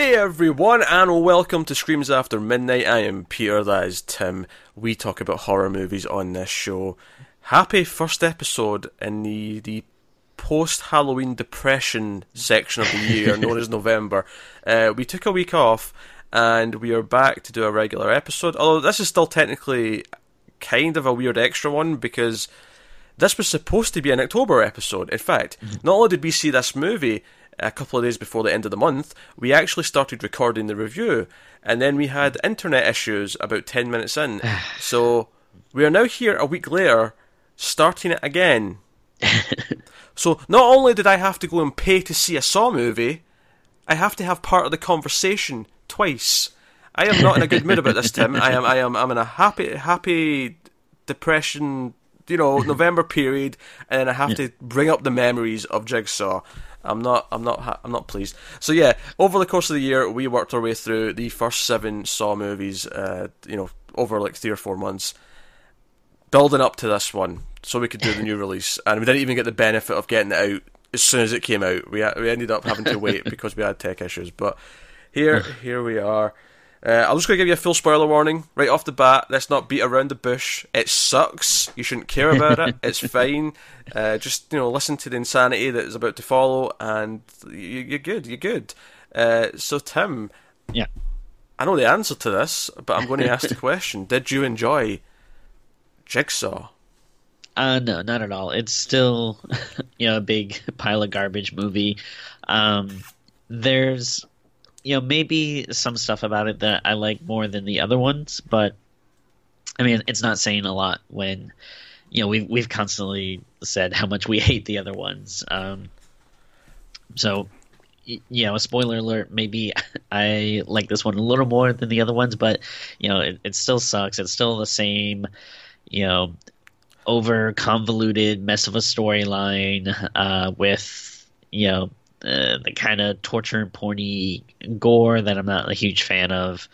Hey everyone, and welcome to Screams After Midnight. I am Peter, that is Tim. We talk about horror movies on this show. Happy first episode in the, the post Halloween depression section of the year, known as November. Uh, we took a week off, and we are back to do a regular episode. Although this is still technically kind of a weird extra one because this was supposed to be an October episode. In fact, not only did we see this movie a couple of days before the end of the month, we actually started recording the review, and then we had internet issues about 10 minutes in. so we are now here a week later, starting it again. so not only did I have to go and pay to see a Saw movie, I have to have part of the conversation twice. I am not in a good mood about this, Tim. I am, I am, I'm in a happy, happy depression, you know, November period, and I have to bring up the memories of Jigsaw. I'm not, I'm not, ha- I'm not pleased. So yeah, over the course of the year, we worked our way through the first seven Saw movies. Uh, you know, over like three or four months, building up to this one, so we could do the new release, and we didn't even get the benefit of getting it out as soon as it came out. We we ended up having to wait because we had tech issues, but here, here we are. Uh, I'm just going to give you a full spoiler warning right off the bat. Let's not beat around the bush. It sucks. You shouldn't care about it. It's fine. Uh, just you know, listen to the insanity that is about to follow, and you, are good. You're good. Uh, so, Tim, yeah, I know the answer to this, but I'm going to ask the question: Did you enjoy Jigsaw? Uh, no, not at all. It's still, you know, a big pile of garbage movie. Um, there's you know, maybe some stuff about it that I like more than the other ones, but I mean, it's not saying a lot when you know we've we've constantly said how much we hate the other ones. Um, so, you know, a spoiler alert. Maybe I like this one a little more than the other ones, but you know, it, it still sucks. It's still the same, you know, over convoluted mess of a storyline uh, with you know uh, the kind of torture and porny gore that I'm not a huge fan of.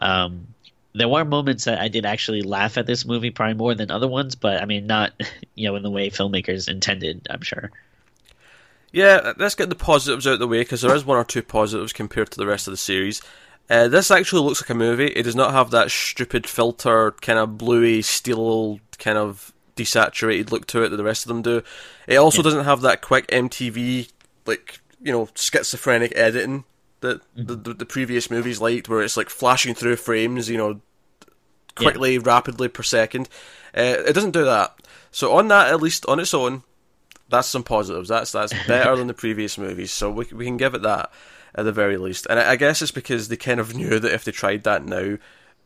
Um, there were moments that I did actually laugh at this movie, probably more than other ones, but I mean, not you know in the way filmmakers intended. I'm sure. Yeah, let's get the positives out of the way because there is one or two positives compared to the rest of the series. Uh, this actually looks like a movie. It does not have that stupid filter, kind of bluey, steel, kind of desaturated look to it that the rest of them do. It also yeah. doesn't have that quick MTV like you know schizophrenic editing that mm-hmm. the, the, the previous movies liked, where it's like flashing through frames, you know, quickly, yeah. rapidly per second. Uh, it doesn't do that. So on that, at least on its own, that's some positives. That's that's better than the previous movies. So we we can give it that at the very least. And I, I guess it's because they kind of knew that if they tried that now,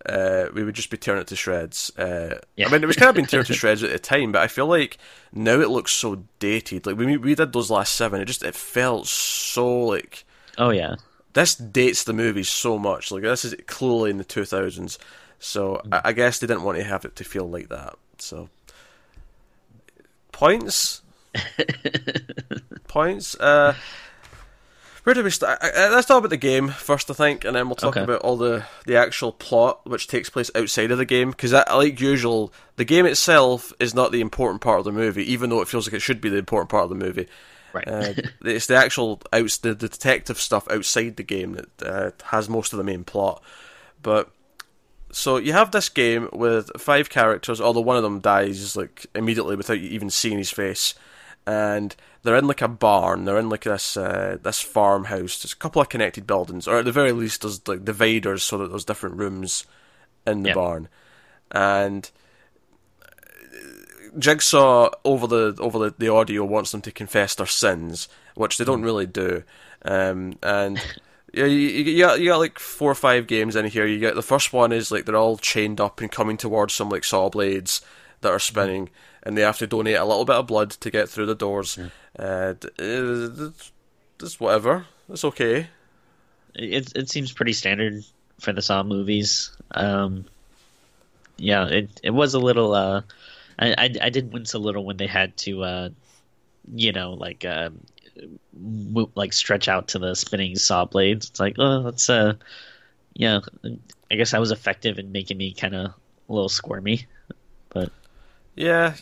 uh, we would just be tearing it to shreds. Uh, yeah. I mean, it was kind of being torn to shreds at the time, but I feel like now it looks so dated. Like when we, we did those last seven, it just it felt so like. Oh yeah. This dates the movie so much. Like this is clearly in the two thousands, so mm. I, I guess they didn't want to have it to feel like that. So points. points. Uh, where do we start? Let's talk about the game first, I think, and then we'll talk okay. about all the, the actual plot which takes place outside of the game. Because, like usual, the game itself is not the important part of the movie, even though it feels like it should be the important part of the movie. Right. Uh, it's the actual outs the, the detective stuff outside the game that uh, has most of the main plot. But so you have this game with five characters, although one of them dies like immediately without you even seeing his face, and they're in like a barn. They're in like this uh, this farmhouse. There's a couple of connected buildings, or at the very least, there's like dividers so that there's different rooms in the yep. barn. And Jigsaw over the over the, the audio wants them to confess their sins, which they don't hmm. really do. Um, and yeah, you, you, got you got like four or five games in here. You get the first one is like they're all chained up and coming towards some like saw blades that are spinning, and they have to donate a little bit of blood to get through the doors. Yeah. Uh, it's whatever. It's okay. It it seems pretty standard for the Saw movies. Um, yeah, it it was a little. Uh, I, I, I did wince a little when they had to, uh, you know, like uh, move, like stretch out to the spinning saw blades. It's like, oh, that's uh, yeah. I guess I was effective in making me kind of a little squirmy, but yeah,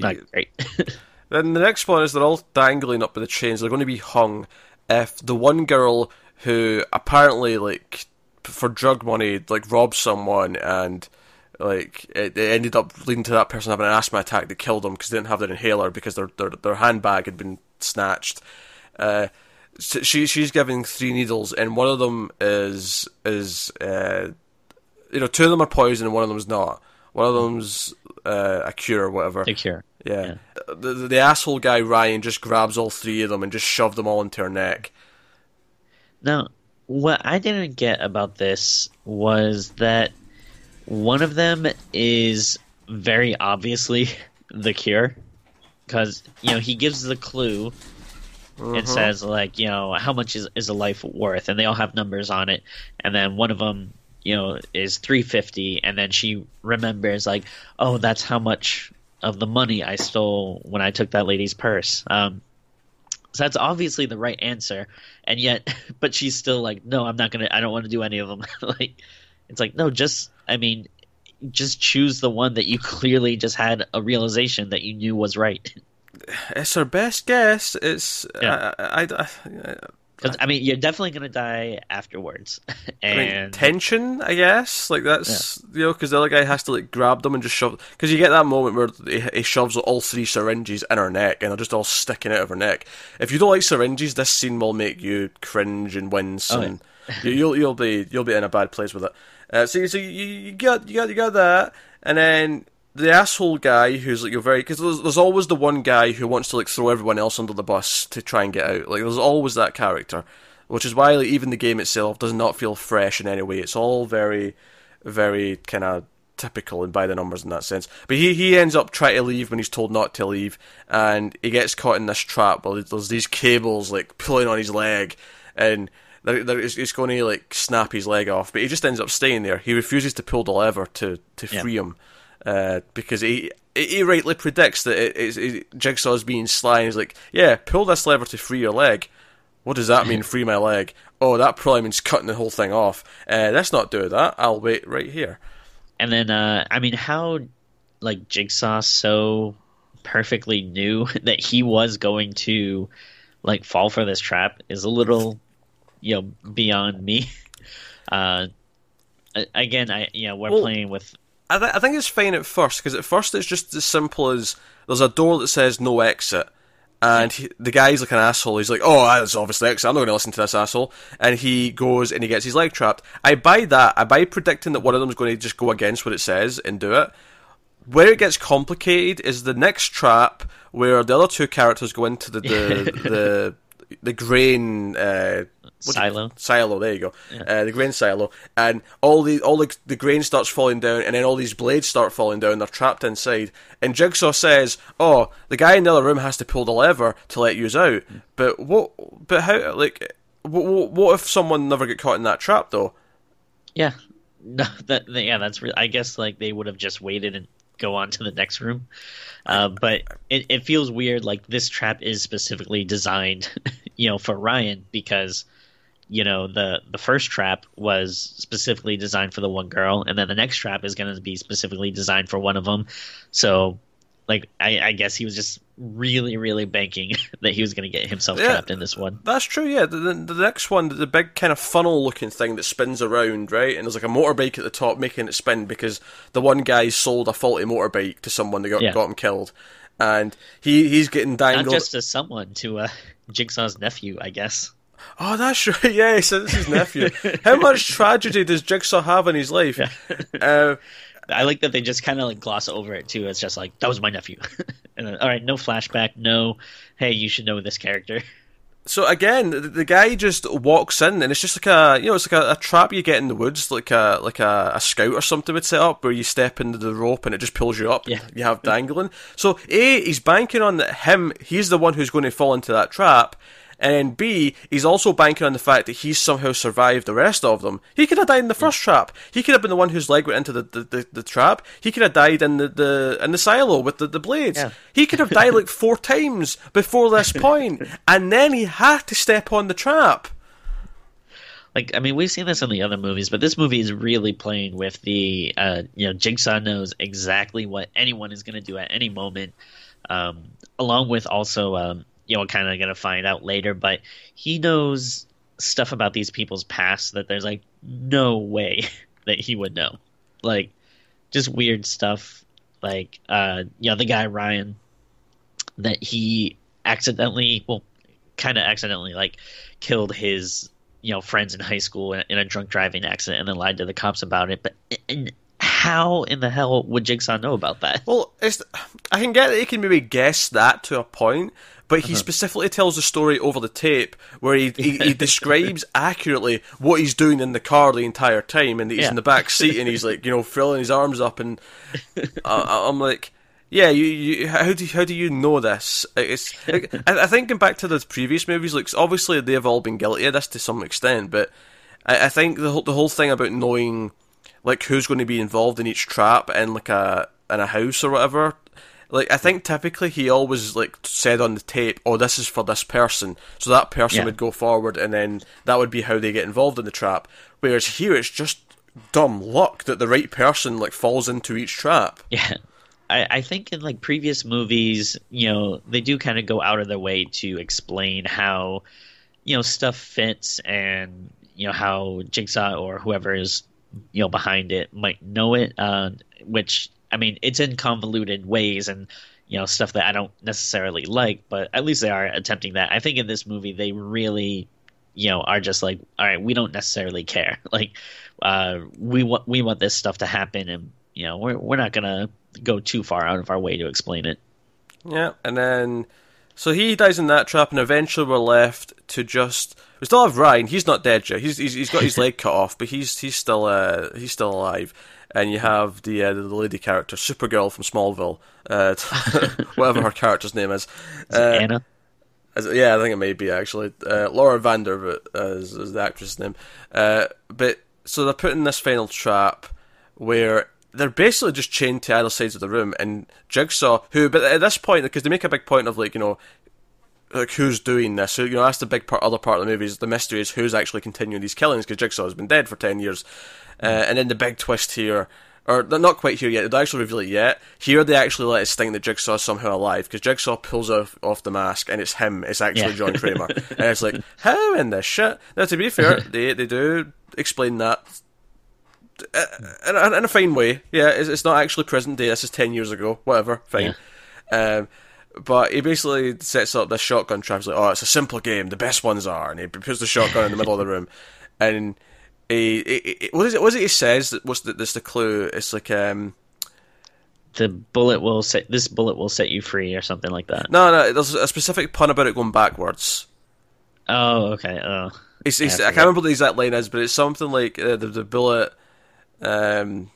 not great. Then the next one is they're all dangling up by the chains. They're going to be hung if the one girl who apparently like for drug money like robbed someone and like it, it ended up leading to that person having an asthma attack that killed them because they didn't have their inhaler because their their, their handbag had been snatched. Uh, so she she's giving three needles and one of them is is uh, you know two of them are poison and one of them is not. One of them's uh, a cure or whatever. A cure. Yeah. yeah. The, the, the asshole guy Ryan just grabs all three of them and just shoves them all into her neck. Now, what I didn't get about this was that one of them is very obviously the cure because you know he gives the clue mm-hmm. it says like you know how much is, is a life worth and they all have numbers on it and then one of them you know is 350 and then she remembers like oh that's how much of the money i stole when i took that lady's purse um, so that's obviously the right answer and yet but she's still like no i'm not gonna i don't want to do any of them like it's like no just I mean, just choose the one that you clearly just had a realization that you knew was right. It's her best guess. It's yeah. I, I, I, I, I mean, you're definitely gonna die afterwards, and I mean, tension, I guess. Like that's yeah. you know, because the other guy has to like grab them and just shove. Because you get that moment where he, he, shoves all three syringes in her neck, and they're just all sticking out of her neck. If you don't like syringes, this scene will make you cringe and wince, oh, and yeah. you, will you'll be you'll be in a bad place with it. Uh, so so you, you got you got you got that, and then the asshole guy who's like you're very because there's, there's always the one guy who wants to like throw everyone else under the bus to try and get out. Like there's always that character, which is why like, even the game itself does not feel fresh in any way. It's all very, very kind of typical and by the numbers in that sense. But he he ends up trying to leave when he's told not to leave, and he gets caught in this trap. where there's these cables like pulling on his leg, and it's going to like snap his leg off, but he just ends up staying there. He refuses to pull the lever to to free yeah. him uh, because he he rightly predicts that it, it, it, Jigsaw's being sly. And he's like, "Yeah, pull this lever to free your leg." What does that mean? free my leg? Oh, that probably means cutting the whole thing off. Uh, let's not do that. I'll wait right here. And then, uh, I mean, how like Jigsaw so perfectly knew that he was going to like fall for this trap is a little you know beyond me. Uh, again, I you know we're well, playing with. I, th- I think it's fine at first because at first it's just as simple as there's a door that says no exit, and he, the guy's like an asshole. He's like, "Oh, that's obviously exit. I'm not going to listen to this asshole." And he goes and he gets his leg trapped. I buy that. I buy predicting that one of them is going to just go against what it says and do it. Where it gets complicated is the next trap where the other two characters go into the the the, the grain uh, silo. silo. There you go. Yeah. Uh, the grain silo, and all the all the, the grain starts falling down, and then all these blades start falling down. They're trapped inside. And Jigsaw says, "Oh, the guy in the other room has to pull the lever to let you out." But what? But how? Like, what, what if someone never get caught in that trap though? Yeah, no, that yeah, that's. Re- I guess like they would have just waited and go on to the next room. Uh, but it, it feels weird. Like this trap is specifically designed, you know, for Ryan because you know the the first trap was specifically designed for the one girl and then the next trap is going to be specifically designed for one of them so like I, I guess he was just really really banking that he was going to get himself yeah, trapped in this one. That's true yeah. The, the, the, next one the big kind of funnel looking thing that spins around right? And there's like a motorbike at the top making it spin because the one guy sold a faulty motorbike to someone that got, yeah. got him killed. And he he's getting dangled. not just to someone to uh, jigsaw's nephew i guess Oh, that's right. Yeah, he said it's his nephew. How much tragedy does Jigsaw have in his life? Yeah. Uh, I like that they just kind of like gloss over it too. It's just like that was my nephew. and then, all right, no flashback, no. Hey, you should know this character. So again, the, the, guy just walks in, and it's just like a you know, it's like a, a trap you get in the woods, like a like a, a, scout or something would set up, where you step into the rope and it just pulls you up. Yeah. you have dangling. So a, he's banking on that him. He's the one who's going to fall into that trap, and then B, he's also banking on the fact that he's somehow survived the rest of them. He could have died in the first trap. He could have been the one whose leg went into the, the, the, the trap. He could have died in the, the in the silo with the, the blades. Yeah. He could have died like four times before this point, and then he had to step on the trap. Like I mean, we've seen this in the other movies, but this movie is really playing with the uh, you know Jigsaw knows exactly what anyone is going to do at any moment, um, along with also um, you know, kind of going to find out later, but he knows stuff about these people's past that there's like no way that he would know. Like just weird stuff like uh you know the guy Ryan that he accidentally well kind of accidentally like killed his you know friends in high school in, in, a drunk driving accident and then lied to the cops about it but how in the hell would Jigsaw know about that? Well, I can get that he can maybe guess that to a point, but he uh-huh. specifically tells the story over the tape where he, he, he, describes accurately what he's doing in the car the entire time, and he's yeah. in the back seat and he's like, you know, throwing his arms up, and I, I'm like, yeah, you, you, how do how do you know this? It's I, I think going back to the previous movies, like obviously they've all been guilty of this to some extent, but I, I think the whole the whole thing about knowing like who's going to be involved in each trap in like a in a house or whatever like I think typically he always like said on the tape, "Oh, this is for this person," so that person yeah. would go forward, and then that would be how they get involved in the trap. Whereas here, it's just dumb luck that the right person like falls into each trap. Yeah. I, I think in like previous movies, you know, they do kind of go out of their way to explain how, you know, stuff fits and you know how Jigsaw or whoever is you know behind it might know it, uh, which I mean, it's in convoluted ways and you know stuff that I don't necessarily like, but at least they are attempting that. I think in this movie they really, you know, are just like, all right, we don't necessarily care. Like, uh, we want we want this stuff to happen, and you know, we're we're not gonna go too far out of our way to explain it. Yeah, and then so he dies in that trap, and eventually we're left to just we still have Ryan. He's not dead yet. He's he's, he's got his leg cut off, but he's he's still uh, he's still alive and you have the uh, the lady character, Supergirl from Smallville, uh, whatever her character's name is. is uh, Anna. It, yeah, I think it may be actually uh, Laura Vandervoort is, is the actress' name. Uh, but so they're putting this final trap where they're basically just chained to either sides of the room, and Jigsaw, who, but at this point, because they make a big point of like you know like who's doing this. So you know that's the big part, other part of the movie is the mystery is who's actually continuing these killings because Jigsaw has been dead for ten years, uh, and then the big twist here, or not quite here yet. They don't actually reveal it yet. Here they actually let us think that Jigsaw is somehow alive because Jigsaw pulls off, off the mask and it's him. It's actually yeah. John Kramer, and it's like how in this shit. Now to be fair, they they do explain that. Uh, in a, in a fine way, yeah. It's, it's, not actually present day. This is ten years ago. Whatever, fine. Yeah. Um, but he basically sets up this shotgun trap. He's like, "Oh, it's a simple game. The best ones are." And he puts the shotgun in the middle of the room, and he, he, he what is it? What is it? He says that the, this the clue? It's like um, the bullet will set this bullet will set you free or something like that. No, no. There's a specific pun about it going backwards. Oh, okay. Oh, it's, it's, I, I, can't remember what the exact line is, but it's something like uh, the, the bullet. Um,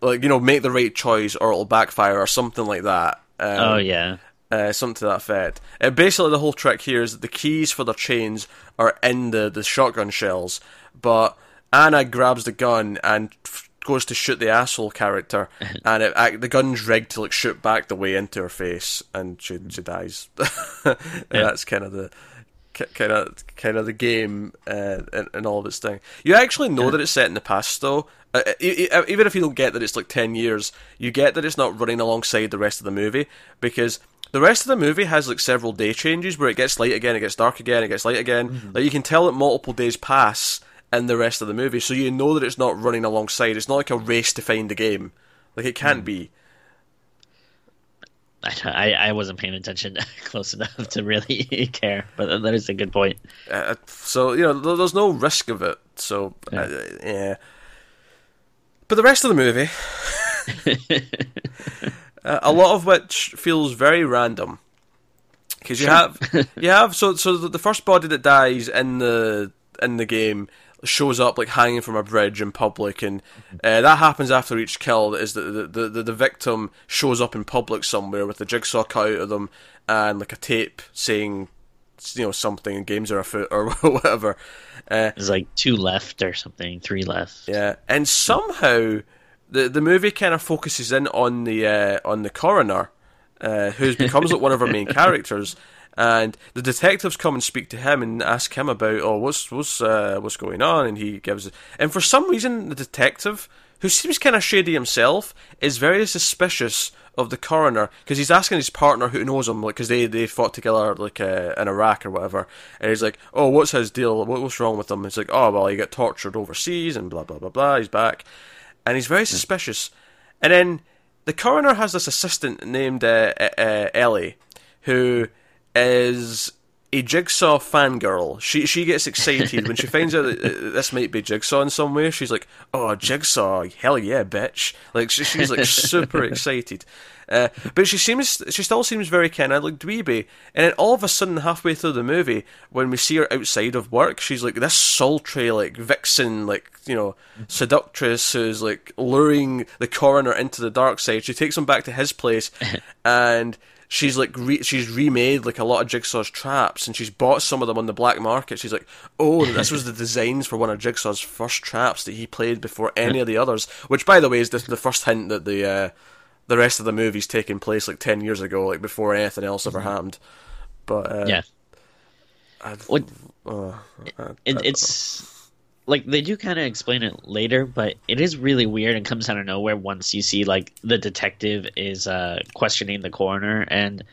like you know, make the right choice or it'll backfire or something like that. Um, oh yeah. Uh, something to that effect. Uh, basically, the whole trick here is that the keys for the chains are in the, the shotgun shells, but Anna grabs the gun and f- goes to shoot the asshole character, and it, the gun's rigged to like shoot back the way into her face, and she she dies. yeah. That's kind of the kind of kind of the game uh, and, and all of its thing. You actually know yeah. that it's set in the past, though. Uh, uh even if you don't get that it's like 10 years, you get that it's not running alongside the rest of the movie because the rest of the movie has like several day changes where it gets light again, it gets dark again, it gets light again. Mm-hmm. Like you can tell that multiple days pass in the rest of the movie, so you know that it's not running alongside. It's not like a race to find the game. Like it can't mm. be. I, I wasn't paying attention close enough to really care, but that is a good point. Uh, so you know, there's no risk of it. So yeah. Uh, yeah. But the rest of the movie, uh, a lot of which feels very random, because you have you have so so the first body that dies in the in the game shows up like hanging from a bridge in public, and uh, that happens after each kill. Is that the, the, the the victim shows up in public somewhere with a jigsaw cut out of them and like a tape saying you know something, and games are afoot or whatever. Uh, There's like two left or something, three left. Yeah, and somehow the the movie kind of focuses in on the uh, on the coroner, uh, who becomes like one of our main characters, and the detectives come and speak to him and ask him about oh what's what's uh, what's going on, and he gives and for some reason the detective who seems kind of shady himself, is very suspicious of the coroner because he's asking his partner who knows him, like, because they, they fought together, like, uh, in Iraq or whatever. And he's like, oh, what's his deal? What, what's wrong with him? It's like, oh, well, he got tortured overseas and blah, blah, blah, blah. He's back. And he's very suspicious. And then the coroner has this assistant named uh, uh, Ellie who is a Jigsaw fangirl. She she gets excited when she finds out that this might be Jigsaw in some way. She's like, "Oh, Jigsaw! Hell yeah, bitch!" Like she, she's like super excited. Uh, but she seems she still seems very kind of like dweeby. And then all of a sudden, halfway through the movie, when we see her outside of work, she's like this sultry like vixen, like you know, seductress who's like luring the coroner into the dark side. She takes him back to his place, and she's like re- she's remade like a lot of Jigsaw's traps, and she's bought some of them on the black market. She's like, oh, this was the designs for one of Jigsaw's first traps that he played before any of the others. Which, by the way, is the, the first hint that the uh, the rest of the movie's taking place like ten years ago, like before anything else ever happened. But uh, yeah, I, What- uh, I- it, I- it's like they do kind of explain it later, but it is really weird and comes out of nowhere once you see like the detective is uh, questioning the coroner and.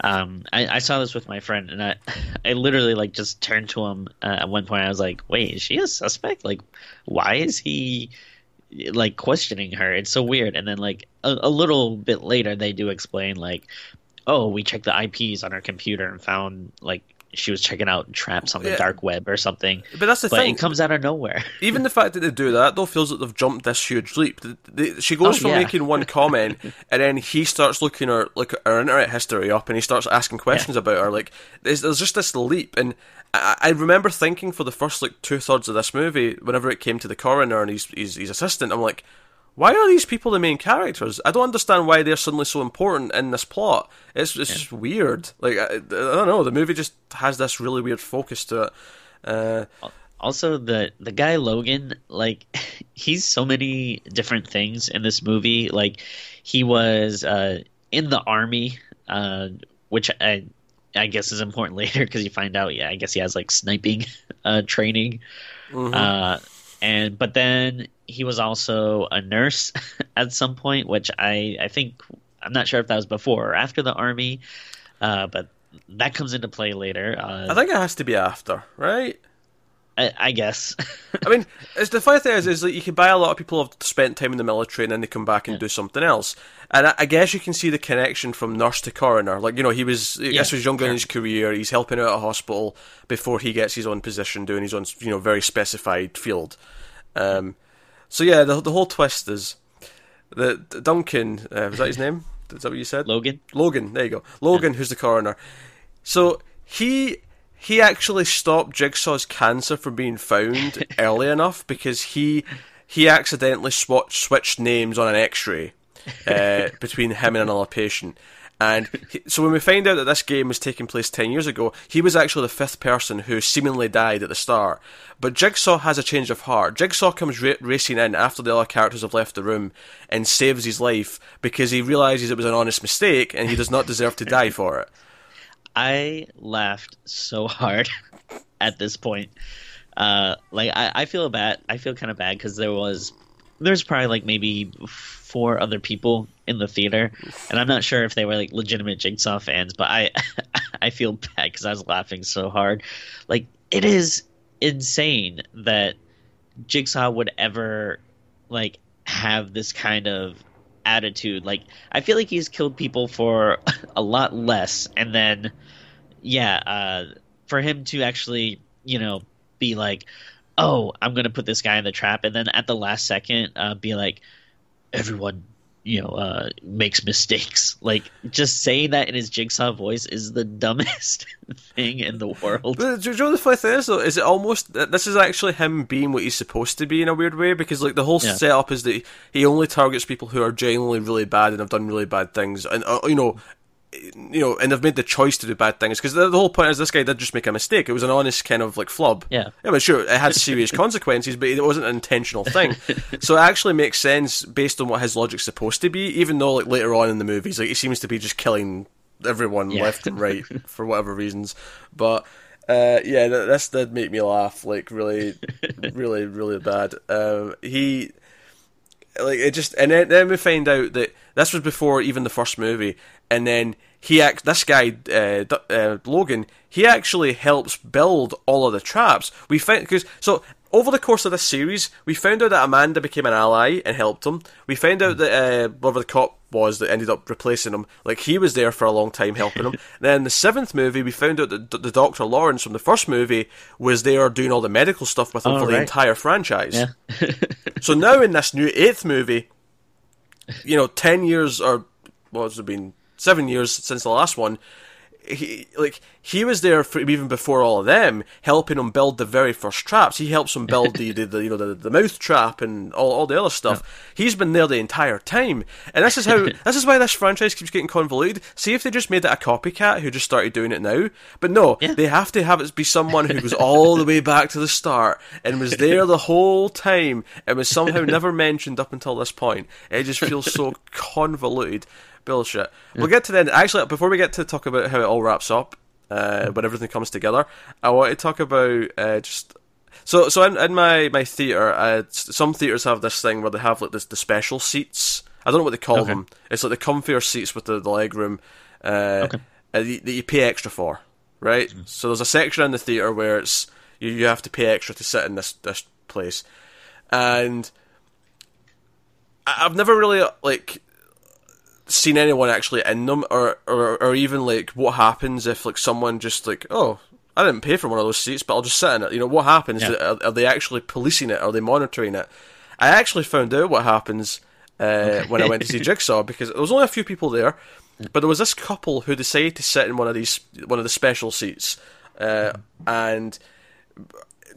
Um, I, I saw this with my friend, and I, I literally like just turned to him uh, at one point. I was like, "Wait, is she a suspect? Like, why is he like questioning her? It's so weird." And then like a, a little bit later, they do explain like, "Oh, we checked the IPs on her computer and found like she was checking out traps on the Yeah. dark web or something." but that's the but thing. it comes out of nowhere. Even the fact that they do that though feels like they've jumped this huge leap. They- they- she goes Oh, from yeah. making one comment, and then he starts looking her like her internet history up, and he starts asking questions about her. Like there's, there's just this leap, and I, I remember thinking for the first like two thirds of this movie, whenever it came to the coroner and his his, his assistant, I'm like. Why are these people the main characters? I don't understand why they're suddenly so important in this plot. It's it's just weird. Like I, I don't know. The movie just has this really weird focus to it. Uh, Also, the the guy Logan, like, he's so many different things in this movie. Like, he was uh, in the army, uh, which I I guess is important later because you find out. Yeah, I guess he has like sniping uh, training. mhm. Uh, and but then he was also a nurse at some point, which I I think I'm not sure if that was before or after the army, uh, but that comes into play later. Uh, I think it has to be after, right? I, I guess. I mean, it's the funny thing is, is that you can buy a lot of people who have spent time in the military and then they come back and do something else. And I, I guess you can see the connection from nurse to coroner. Like, you know, he was, I guess, Yeah, was younger in his career. He's helping out at a hospital before he gets his own position, doing his own, you know, very specified field. Um, so yeah, the the whole twist is that Duncan, uh, was that his name? Is that what you said? Logan. Logan, there you go. Logan, who's the coroner. So he he actually stopped Jigsaw's cancer from being found early enough because he he accidentally swatched, switched names on an X-ray uh, between him and another patient. And he, so when we find out that this game was taking place 10 years ago, he was actually the fifth person who seemingly died at the start. But Jigsaw has a change of heart. Jigsaw comes ra- racing in after the other characters have left the room and saves his life because he realizes it was an honest mistake and he does not deserve to die for it. I laughed so hard at this point. Uh, like I, I feel bad. I feel kind of bad because there was there's probably like maybe four other people in the theater, and I'm not sure if they were like legitimate Jigsaw fans, but I I feel bad because I was laughing so hard. Like it is insane that Jigsaw would ever like have this kind of attitude. Like I feel like he's killed people for a lot less, and then yeah, uh, for him to actually you know be like, oh, I'm gonna put this guy in the trap, and then at the last second uh, be like, everyone. You know, uh, makes mistakes. Like just saying that in his jigsaw voice is the dumbest thing in the world. But do you know the funny thing is though? Is it almost this is actually him being what he's supposed to be in a weird way? Because like the whole Yeah. setup is that he only targets people who are genuinely really bad and have done really bad things, and uh, you know, you know, and they've made the choice to do bad things. Because the, the whole point is this guy did just make a mistake. It was an honest kind of like flub. Yeah. Yeah, but sure, it had serious consequences, but it wasn't an intentional thing. so it actually makes sense based on what his logic's supposed to be, even though like later on in the movies, like he seems to be just killing everyone Yeah. left and right for whatever reasons. But uh, yeah, th- this did make me laugh, like really, really, really bad. Um, he like it just and then, then we find out that this was before even the first movie and then he act this guy uh, uh, Logan he actually helps build all of the traps. We find because so over the course of this series we found out that Amanda became an ally and helped him. We found out that uh, whatever the cop was that ended up replacing him like he was there for a long time helping him. Then in the seventh movie we found out that the Doctor Lawrence from the first movie was there doing all the medical stuff with him Oh, for the entire franchise. Yeah. so now in this new eighth movie, you know, ten years or what has it been? Seven years since the last one. He like he was there for even before all of them, helping him build the very first traps. He helps him build the, the, the you know the, the mouth trap and all, all the other stuff. He's been there the entire time, and this is how this is why this franchise keeps getting convoluted. See if they just made it a copycat who just started doing it now, but no, Yeah. they have to have it be someone who goes all the way back to the start and was there the whole time and was somehow never mentioned up until this point. It just feels so convoluted. Bullshit. We'll get to then. Actually, before we get to talk about how it all wraps up, uh, when everything comes together, I want to talk about uh, just. So, so in, in my my theater, uh, some theaters have this thing where they have like this the special seats. I don't know what they call Okay. them. It's like the comfier seats with the, the leg room uh, Okay. uh, that you pay extra for, right? So there's a section in the theater where it's you, you have to pay extra to sit in this this place, and I've never really like seen anyone actually in them, or, or or even like what happens if like someone just like oh. I didn't pay for one of those seats, but I'll just sit in it. You know what happens? Yeah. Are, are they actually policing it? Are they monitoring it? I actually found out what happens uh, when I went to see Jigsaw because there was only a few people there, but there was this couple who decided to sit in one of these one of the special seats, uh, and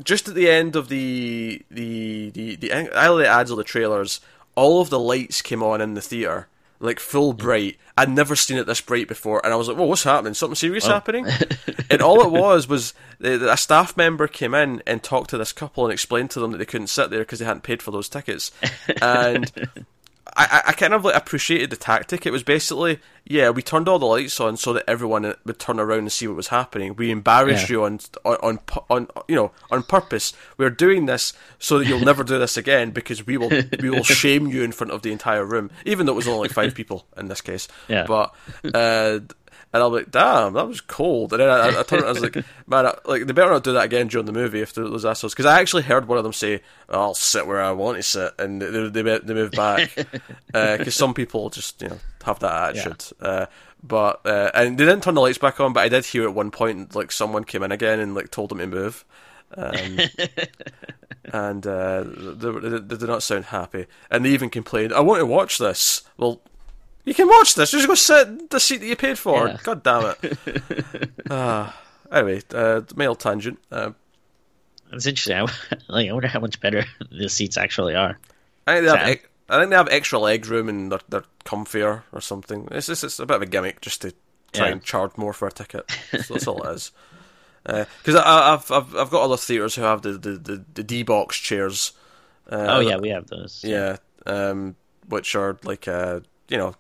just at the end of the the the, the either the ads or the trailers, all of the lights came on in the theater, like full bright. I'd never seen it this bright before, and I was like, "Whoa, what's happening? Something serious oh. happening?" and all it was was a staff member came in and talked to this couple and explained to them that they couldn't sit there because they hadn't paid for those tickets, and. I, I- kind of like appreciated the tactic. It was basically, yeah, we turned all the lights on so that everyone would turn around and see what was happening. We embarrassed Yeah. you on, on on on you know on purpose. We're doing this so that you'll never do this again because we will we will shame you in front of the entire room, even though it was only like five people in this case. Yeah. But uh, and I'm like, damn, that was cold. And then I, I, I turned, I was like, man, I, like they better not do that again during the movie if those assholes. Because I actually heard one of them say, "I'll sit where I want to sit," and they they, they move back because some people just you know have that attitude. Uh, but uh, and they didn't turn the lights back on, but I did hear at one point like someone came in again and like told them to move. Um, and uh, they, they, they did not sound happy, and they even complained, "I want to watch this." Well, you can watch this. Just go sit in the seat that you paid for. Yeah. God damn it. Ah, anyway, uh, male tangent. Uh, It's interesting. I, like, I wonder how much better the seats actually are. I think they have. I think they have extra leg room and they're, they're comfier or something. It's just it's a bit of a gimmick just to try Yeah. and charge more for a ticket. So that's all it is. Because I I've, I've I've got other theaters who have the the, the, the D box chairs. Uh, Oh yeah, we have those. yeah, um, which are like uh, you know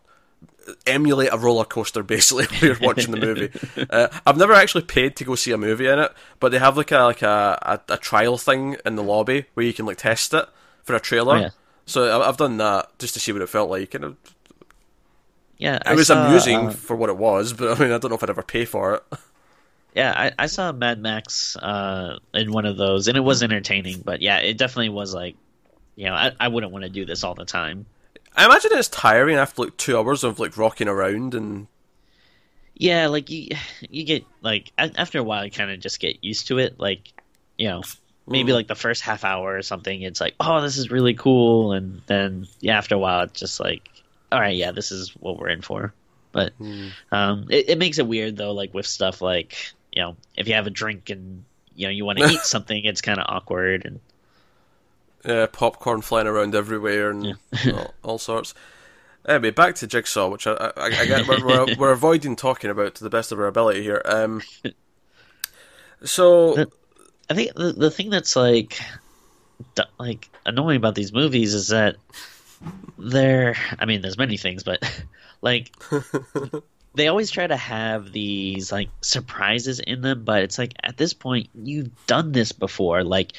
emulate a roller coaster basically when you're watching the movie. Uh, I've never actually paid to go see a movie in it, but they have like a like a, a, a trial thing in the lobby where you can like test it for a trailer. Oh, yeah. So I've done that just to see what it felt like, and Yeah, it I was saw, amusing uh, for what it was. But I mean, I don't know if I'd ever pay for it. yeah, I, I saw Mad Max uh, in one of those, and it was entertaining. But yeah, it definitely was like, you know, I, I wouldn't want to do this all the time. I imagine it's tiring after like two hours of like rocking around and Yeah, like you, you get like after a while, you kind of just get used to it. Like, you know, maybe Mhm. like the first half hour or something, it's like, oh, this is really cool, and then yeah, after a while, it's just like, all right, yeah, this is what we're in for. But Hmm. um, it, it makes it weird though, like with stuff like you know, if you have a drink and you know you want to eat something, it's kind of awkward and uh, popcorn flying around everywhere and all, all sorts. Anyway, back to Jigsaw, which I, I, I get we're, we're, we're avoiding talking about to the best of our ability here. Um, so The- I think the the thing that's like like annoying about these movies is that they're I mean there's many things but like they always try to have these like surprises in them but it's like at this point you've done this before like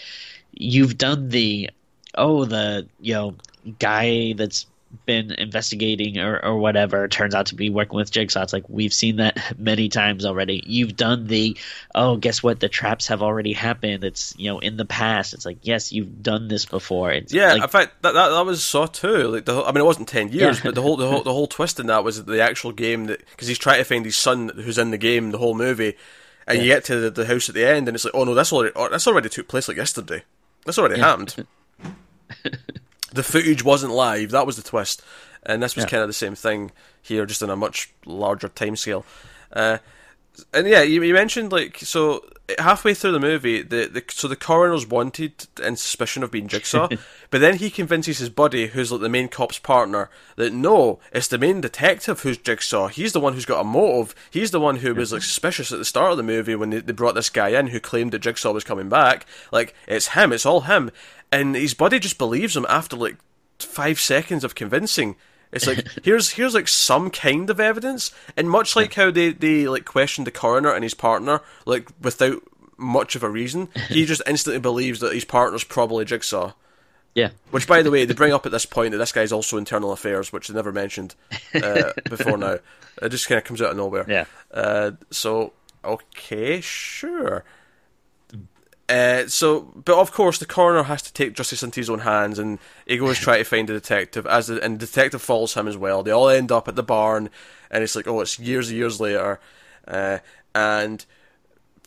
you've done the oh the you know guy that's been investigating or, or whatever turns out to be working with Jigsaw. It's like we've seen that many times already. You've done the oh, guess what? The traps have already happened. It's you know in the past. It's like yes, you've done this before. It's Yeah, like, in fact, that, that that was Saw II. Like the, I mean, it wasn't ten years, Yeah. but the whole, the whole the whole twist in that was the actual game that because he's trying to find his son who's in the game the whole movie, and you get to the, the house at the end, and it's like, oh no, that's already oh, that's already took place like yesterday. That's already happened. the footage wasn't live. That was the twist, and this was Yeah. kind of the same thing here, just on a much larger timescale. Uh, and yeah, you, you mentioned like so halfway through the movie, the, the so the coroner's wanted and suspicion of being Jigsaw, but then he convinces his buddy, who's like the main cop's partner, that no, it's the main detective who's Jigsaw. He's the one who's got a motive. He's the one who was like suspicious at the start of the movie when they, they brought this guy in who claimed that Jigsaw was coming back. Like it's him, it's all him, and his buddy just believes him after like five seconds of convincing. It's like here's here's like some kind of evidence, and much like how they they like questioned the coroner and his partner like without much of a reason, he just instantly believes that his partner's probably Jigsaw. yeah, Which, by the way, they bring up at this point that this guy's also internal affairs, which they never mentioned uh, before now. It just kind of comes out of nowhere. Yeah. Uh, so okay, sure. Uh, so, but of course, the coroner has to take justice into his own hands, and he goes try to find the detective. As the, and the detective follows him as well. They all end up at the barn, and it's like, oh, it's years and years later, uh, and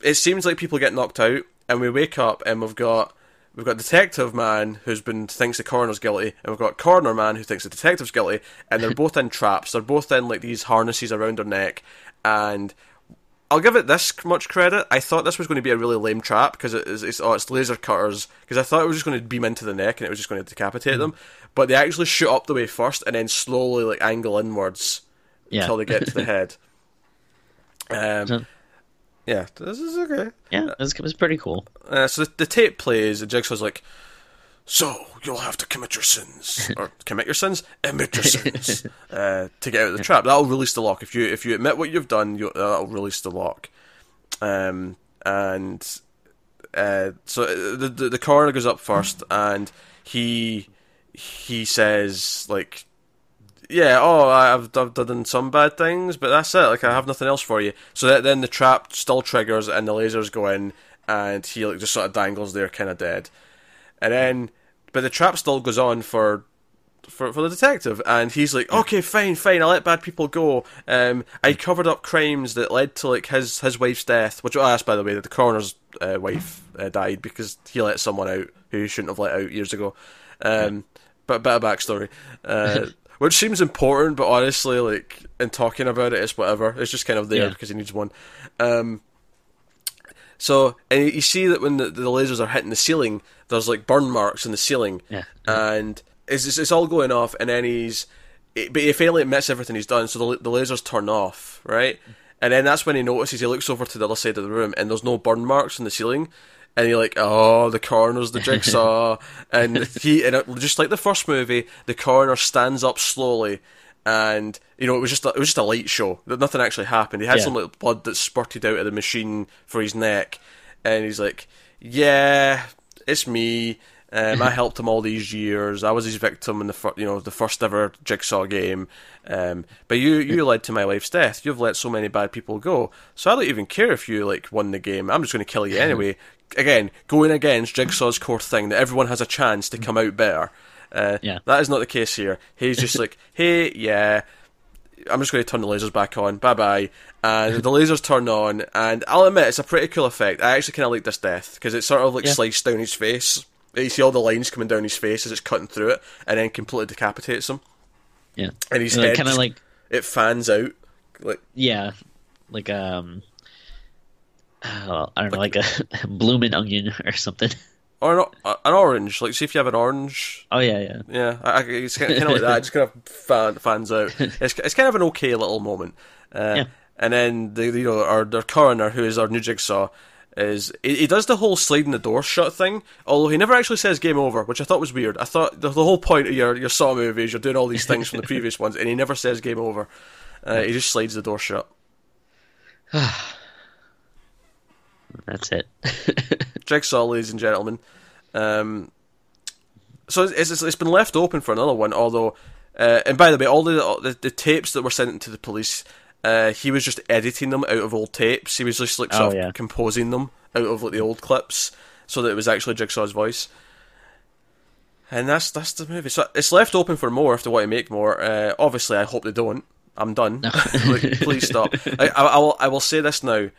it seems like people get knocked out, and we wake up, and we've got we've got detective man who's been thinks the coroner's guilty, and we've got coroner man who thinks the detective's guilty, and they're both in traps. They're both in like these harnesses around their neck, and I'll give it this much credit. I thought this was going to be a really lame trap because it is, it's, oh, it's laser cutters. Because I thought it was just going to beam into the neck and it was just going to decapitate them. But they actually shoot up the way first and then slowly like angle inwards yeah, until they get to the head. Um, So- yeah, this is okay. yeah. It was, it was pretty cool. Uh, so the, the tape plays, and Jigsaw's like, "So you'll have to commit your sins, or commit your sins, admit your sins, uh, to get out of the trap. That'll release the lock. If you if you admit what you've done, you, that'll release the lock." Um, and uh, so the, the the coroner goes up first, and he he says like yeah, oh, I've, I've done some bad things, but that's it. Like, I have nothing else for you. So that, then the trap still triggers, and the lasers go in, and he like just sort of dangles there, kind of dead. And then, but the trap still goes on for. For, for the detective, and he's like, "Okay, fine, fine. I'll let bad people go. Um, I covered up crimes that led to like his his wife's death, which I asked by the way that the coroner's uh, wife uh, died because he let someone out who he shouldn't have let out years ago. Um, but a bit of backstory. Uh, which seems important, but honestly, like in talking about it, it's whatever. It's just kind of there Yeah. because he needs one. Um, so, and you see that when the, the lasers are hitting the ceiling, there's like burn marks in the ceiling, Yeah. and it's, it's it's all going off, and then he's, it, but he finally admits everything he's done, so the the lasers turn off, right? And then that's when he notices he looks over to the other side of the room, and there's no burn marks in the ceiling. And you're like, oh, the coroner's the jigsaw, and he, and it, just like the first movie, the coroner stands up slowly, and you know it was just a, it was just a light show. That nothing actually happened. He had Yeah. some like blood that spurted out of the machine for his neck, and he's like, yeah, it's me. Um, I helped him all these years. I was his victim in the fir- you know the first ever jigsaw game. Um, but you you led to my wife's death. You've let so many bad people go. So I don't even care if you like won the game. I'm just going to kill you anyway. Again, going against Jigsaw's core thing that everyone has a chance to come out better. Uh, Yeah. That is not the case here. He's just like, hey, yeah, I'm just going to turn the lasers back on. Bye bye. And the lasers turn on, and I'll admit it's a pretty cool effect. I actually kind of like this death because it sort of like Yeah. sliced down his face. You see all the lines coming down his face as it's cutting through it, and then completely decapitates him. Yeah, And head kind of like It fans out. Like yeah, like um, oh, I don't know, like a blooming onion or something. Or an, o- an orange. Like see if you have an orange. Oh yeah, yeah, Yeah, I, I, it's kind of, kind of like that. It just kind of fan, fans out. It's, it's kind of an okay little moment. Uh, Yeah. And then the you know our their coroner, who is our new jigsaw, is he, he does the whole sliding the door shut thing. Although he never actually says game over, which I thought was weird. I thought the, the whole point of your your Saw movies, you're doing all these things from the previous ones, and he never says game over. Uh, he just slides the door shut. that's it. Jigsaw, ladies and gentlemen. Um, so it's, it's, it's been left open for another one. Although, uh, and by the way, all the, the the tapes that were sent to the police, uh, he was just editing them out of old tapes. He was just like sort Oh, of yeah. composing them out of like the old clips, so that it was actually Jigsaw's voice. And that's that's the movie. So it's left open for more if they want to make more. Uh, obviously, I hope they don't. I'm done. like, please stop. I, I, I will. I will say this now.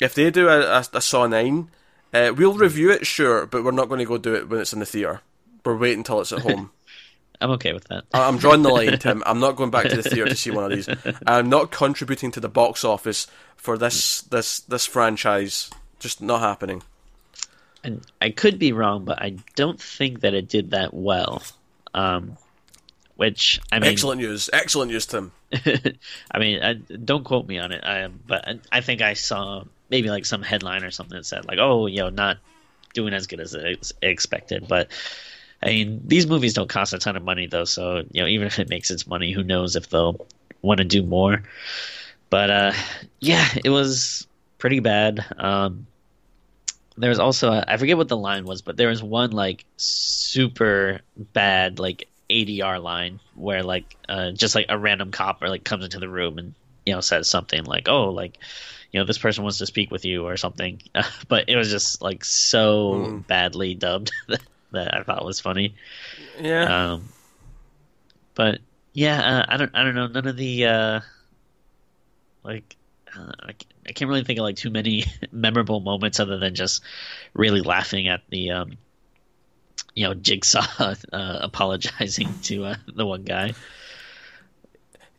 If they do a, a, a Saw Nine, uh, we'll review it, sure, but we're not going to go do it when it's in the theater. We're waiting until it's at home. I'm okay with that. I- I'm drawing the line, Tim. I'm not going back to the theater to see one of these. I'm not contributing to the box office for this this this franchise. Just not happening. and I could be wrong, but I don't think that it did that well. Um, which I mean, Excellent news. Excellent news, Tim. I mean, I, don't quote me on it. I, but I, I think I saw maybe like some headline or something that said like, "Oh, you know, not doing as good as ex- expected." But I mean, these movies don't cost a ton of money though, so you know, even if it makes its money, who knows if they'll want to do more. But uh, yeah, it was pretty bad. Um, there was also I forget what the line was, but there was one like super bad like ADR line where like uh, just like a random cop or like comes into the room and you know says something like oh like you know this person wants to speak with you or something, but it was just like so Mm. badly dubbed that I thought was funny. Yeah. Um, but yeah, uh, I don't I don't know none of the uh, like uh, I, ca- I can't really think of like too many memorable moments other than just really laughing at the um, you know Jigsaw uh, apologizing to uh, the one guy.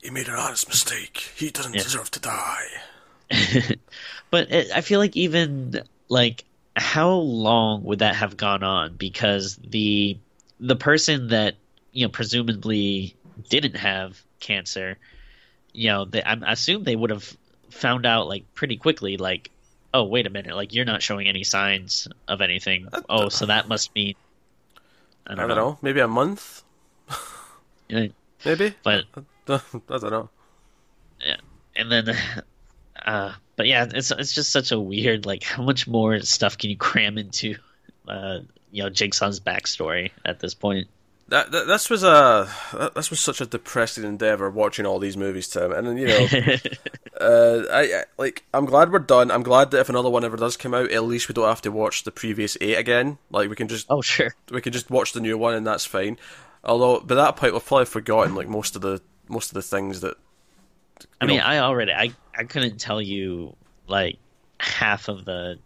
he made an honest mistake. He doesn't Yeah. deserve to die. but it, I feel like even like how long would that have gone on? Because the the person that you know presumably didn't have cancer, you know, they, I'm, assume they would have found out like pretty quickly. Like, oh wait a minute, like you're not showing any signs of anything. Uh, oh, so that must mean I I don't, don't know. Maybe a month. know. Maybe. But I don't know. Yeah, and then uh but yeah it's it's just such a weird like how much more stuff can you cram into uh you know jigsaw's backstory at this point That, that this was a that, this was such a depressing endeavor watching all these movies, Tim. And you know, uh, I, I like I'm glad we're done. I'm glad that if another one ever does come out, at least we don't have to watch the previous eight again. Like we can just oh sure we can just watch the new one and that's fine. Although by that point we've probably forgotten like most of the most of the things that. I mean know, i already i i couldn't tell you like half of the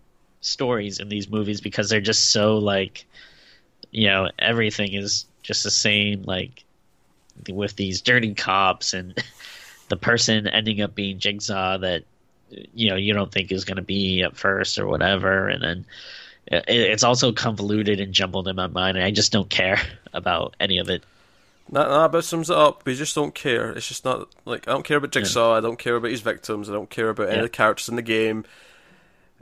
stories in these movies because they're just so like you know everything is just the same like with these dirty cops and the person ending up being jigsaw that you know you don't think is going to be at first or whatever. And then it, it's also convoluted and jumbled in my mind. And i just don't care about any of it That, that about sums it up. We just don't care. It's just not like I don't care about Jigsaw. I don't care about his victims. I don't care about any Yeah. of the characters in the game.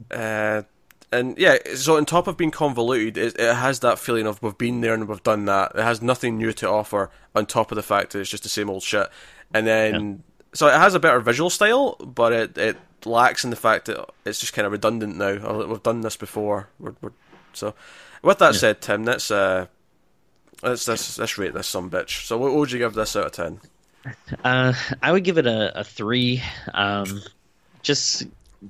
Uh, and yeah, so on top of being convoluted, it, it has that feeling of we've been there and we've done that. It has nothing new to offer on top of the fact that it's just the same old shit. And then so it has a better visual style, but it it lacks in the fact that it's just kind of redundant now. We've done this before. We're, we're, so with that said, Tim, let's uh, let's let's let's rate this some bitch. So what would you give this out of ten? Uh, I would give it a, a three. Um, just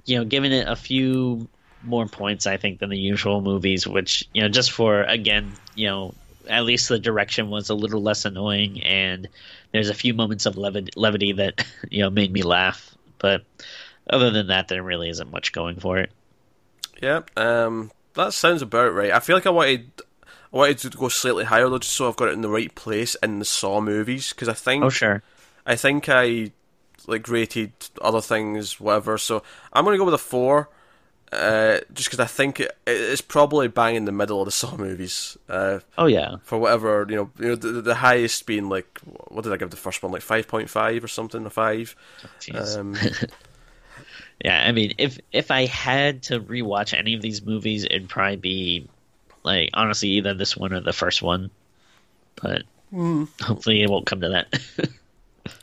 you know, giving it a few more points, I think, than the usual movies. Which you know, just for again, you know, at least the direction was a little less annoying, and there's a few moments of levi- levity that you know made me laugh. But other than that, there really isn't much going for it. Yeah, um, that sounds about right. I feel like I wanted, I wanted to go slightly higher though, just so I've got it in the right place in the Saw movies. Because I think, Oh sure, I think I like rated other things, whatever. So I'm gonna go with a four, uh, just because I think it, it's probably bang in the middle of the Saw movies. Uh, oh yeah, for whatever you know, you know, the, the highest being like, what did I give the first one? Like five point five or something, a five. Jeez. Um, Yeah, I mean, if if I had to rewatch any of these movies, it'd probably be like honestly either this one or the first one. But hmm. hopefully, it won't come to that.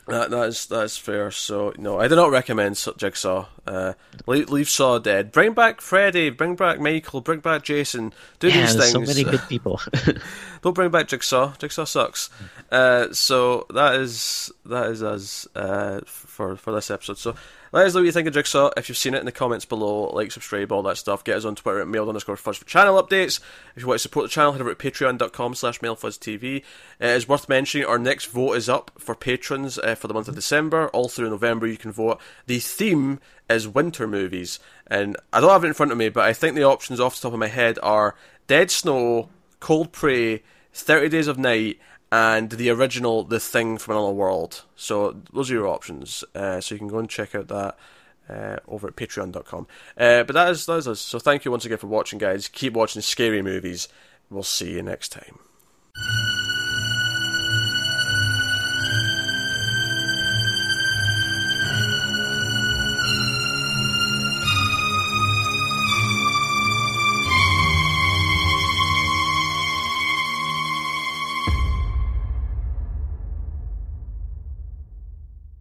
That that is that is fair. So no, I do not recommend Su- Jigsaw. Uh, leave, leave Saw dead. Bring back Freddy. Bring back Michael. Bring back Jason. Do yeah, these things. so many good people. Don't bring back Jigsaw. Jigsaw sucks. Uh, so that is that is us uh, for for this episode. So let us know what you think of Jigsaw. If you've seen it in the comments below, like, subscribe, all that stuff. Get us on Twitter at mail underscore fuzz for channel updates. If you want to support the channel, head over to patreon.com slash mailfuzztv. Uh, it's worth mentioning our next vote is up for patrons uh, for the month of December. All through November, you can vote. The theme is winter movies. And I don't have it in front of me, but I think the options off the top of my head are Dead Snow, Cold Prey, 30 Days of Night, and the original The Thing from Another World. So those are your options. Uh, so you can go and check out that uh, over at patreon.com. Uh, but that is, that is us. So thank you once again for watching, guys. Keep watching scary movies. We'll see you next time.